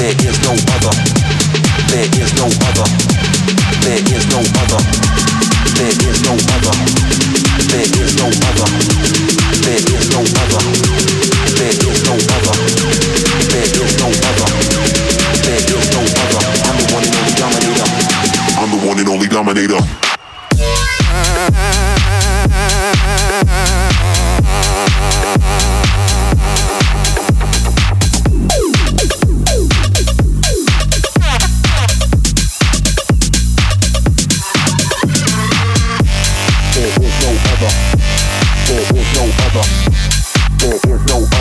There is no other. There is no other. There is no other. There is no other. There is no other. There is no other. There is no other. There is no other. I'm the one and only dominator. I'm the one and only dominator.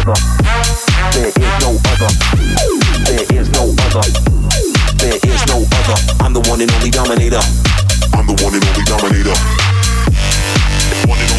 There is no other. There is no other. There is no other. I'm the one and only dominator. I'm the one and only dominator. One and only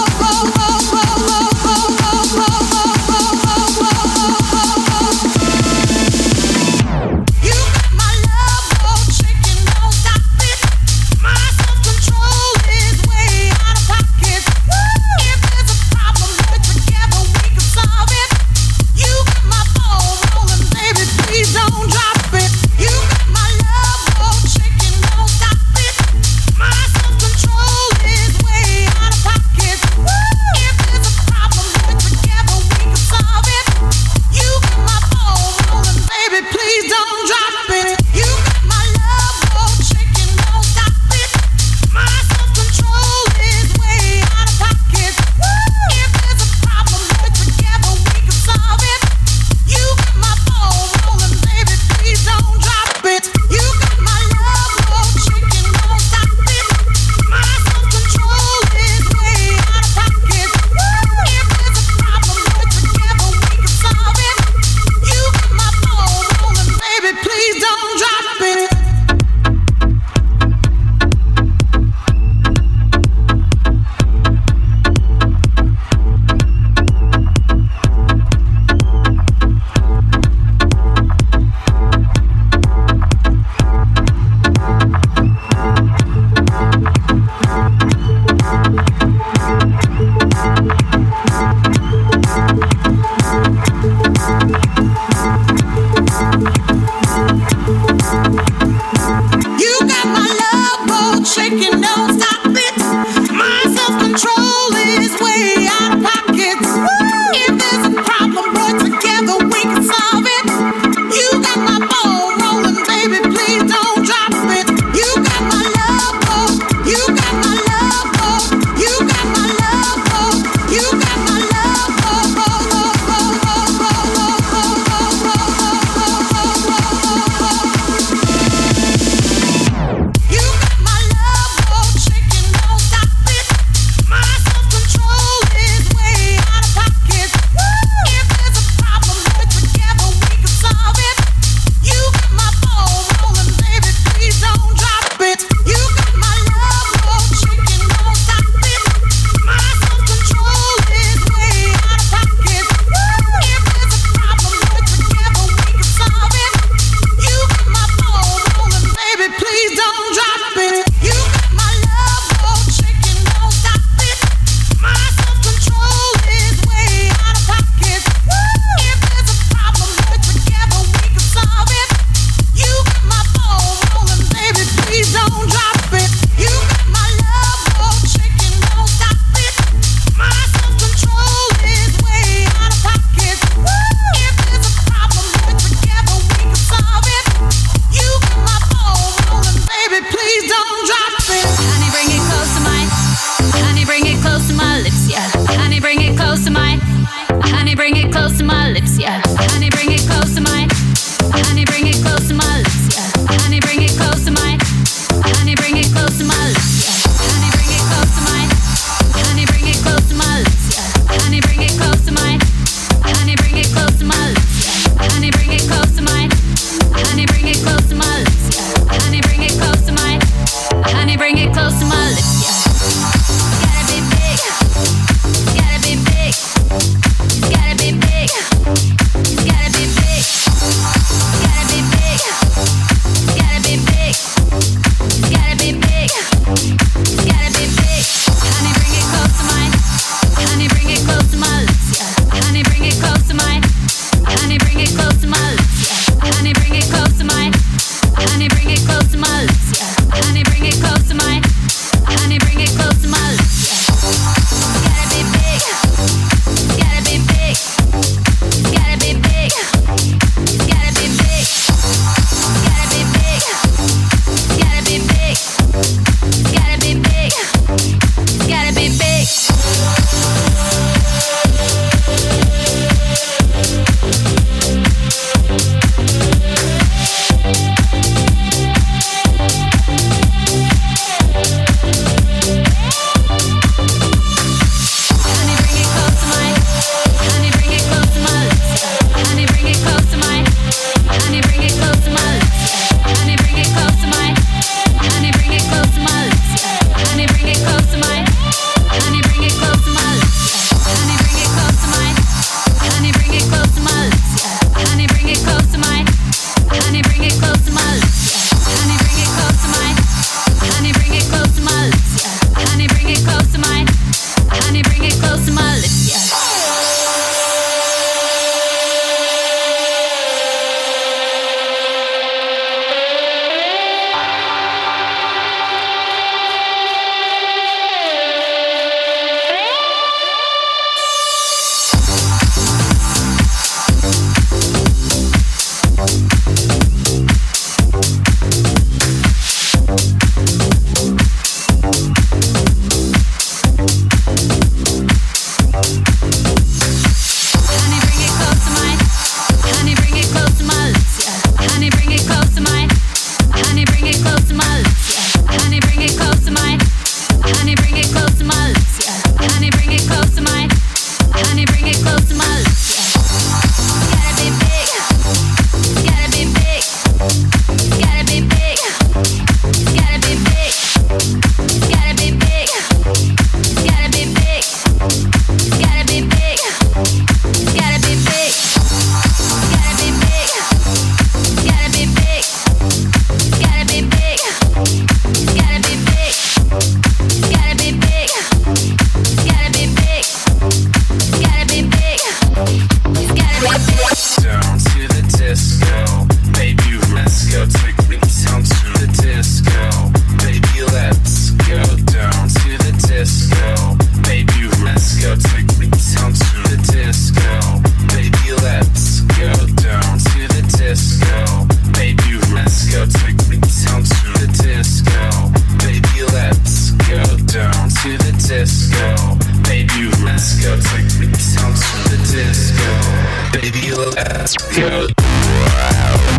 Now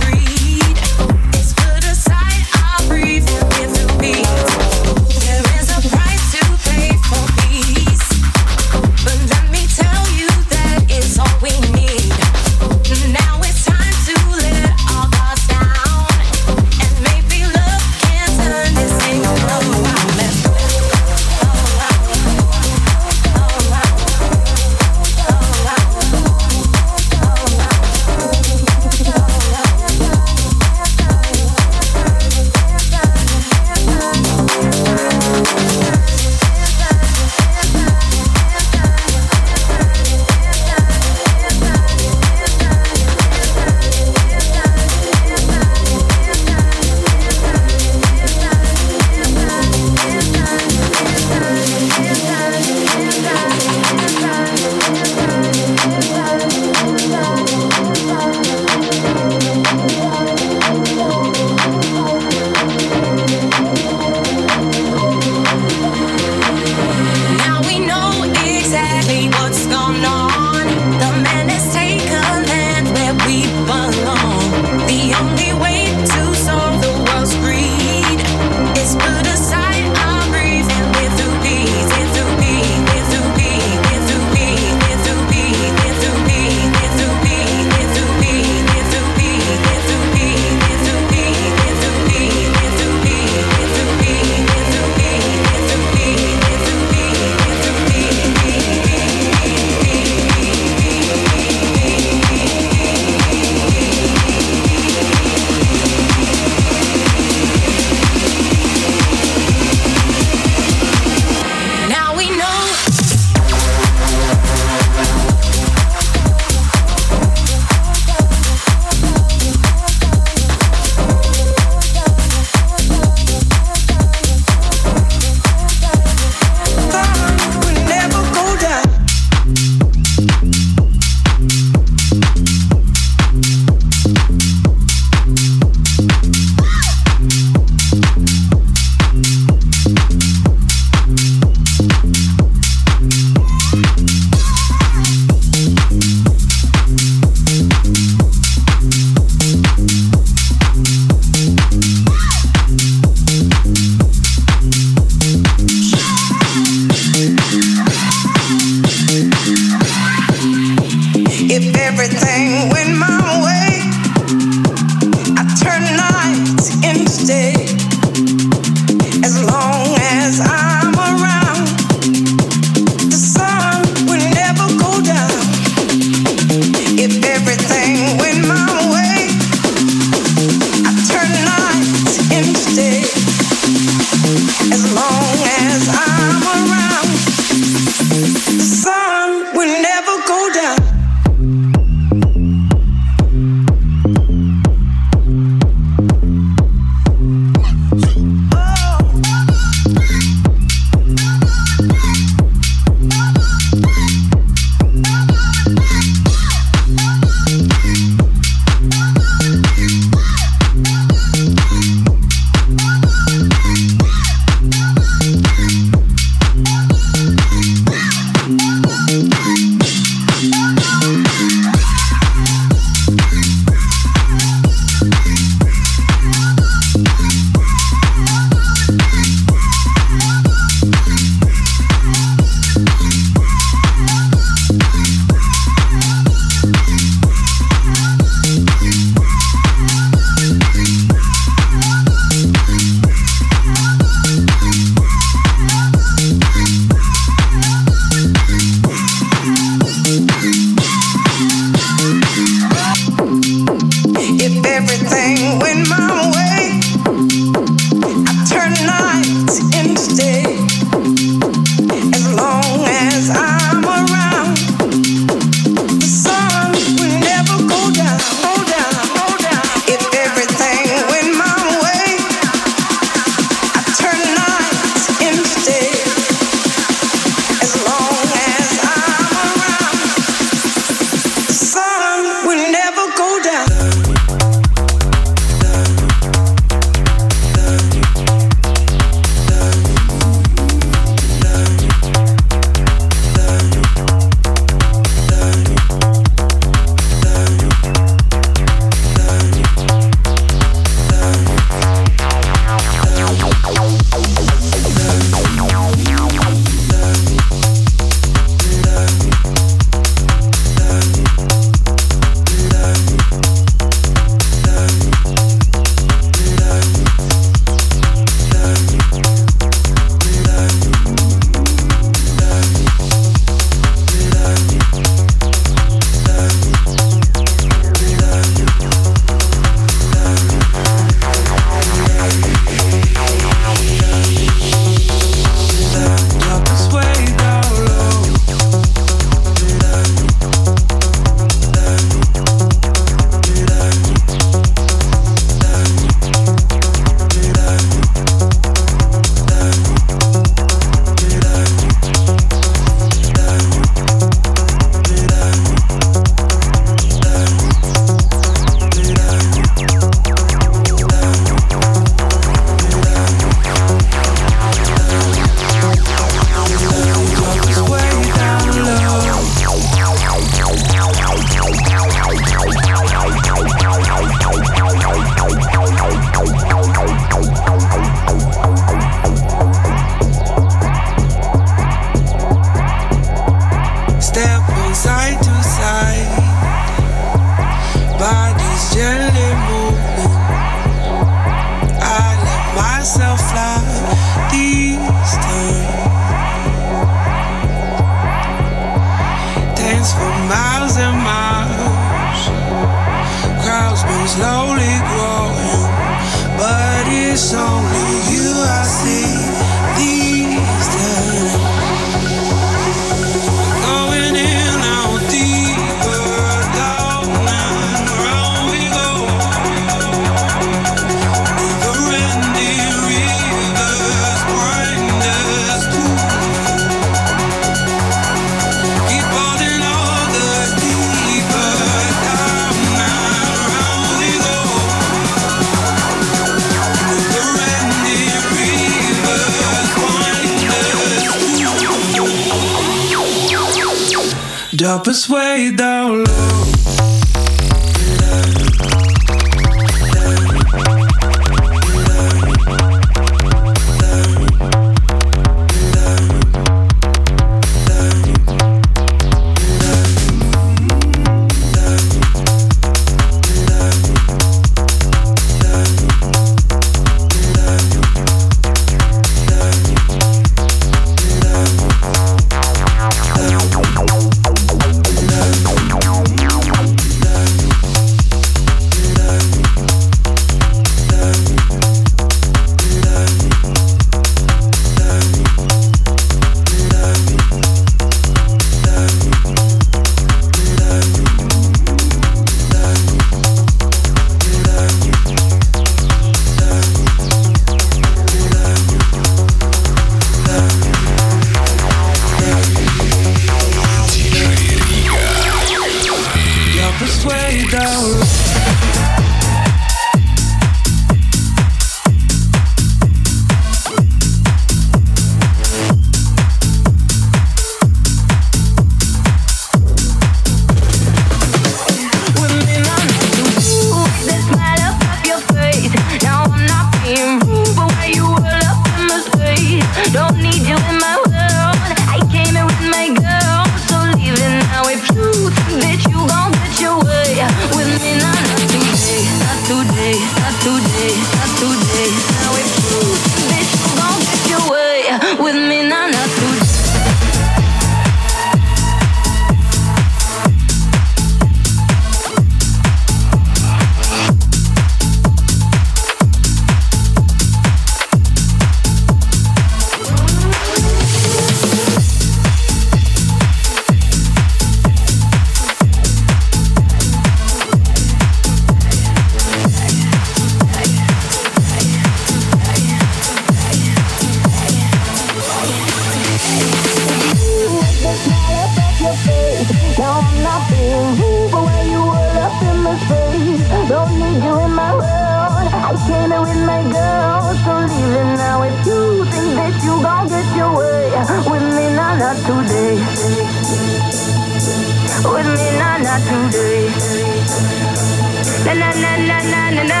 na na na na na na.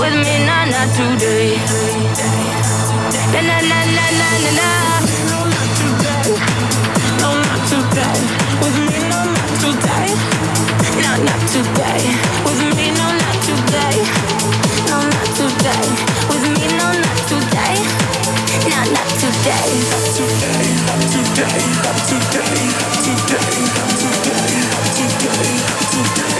With me, na na today. Na na na na na na today, today, today, today, today, today.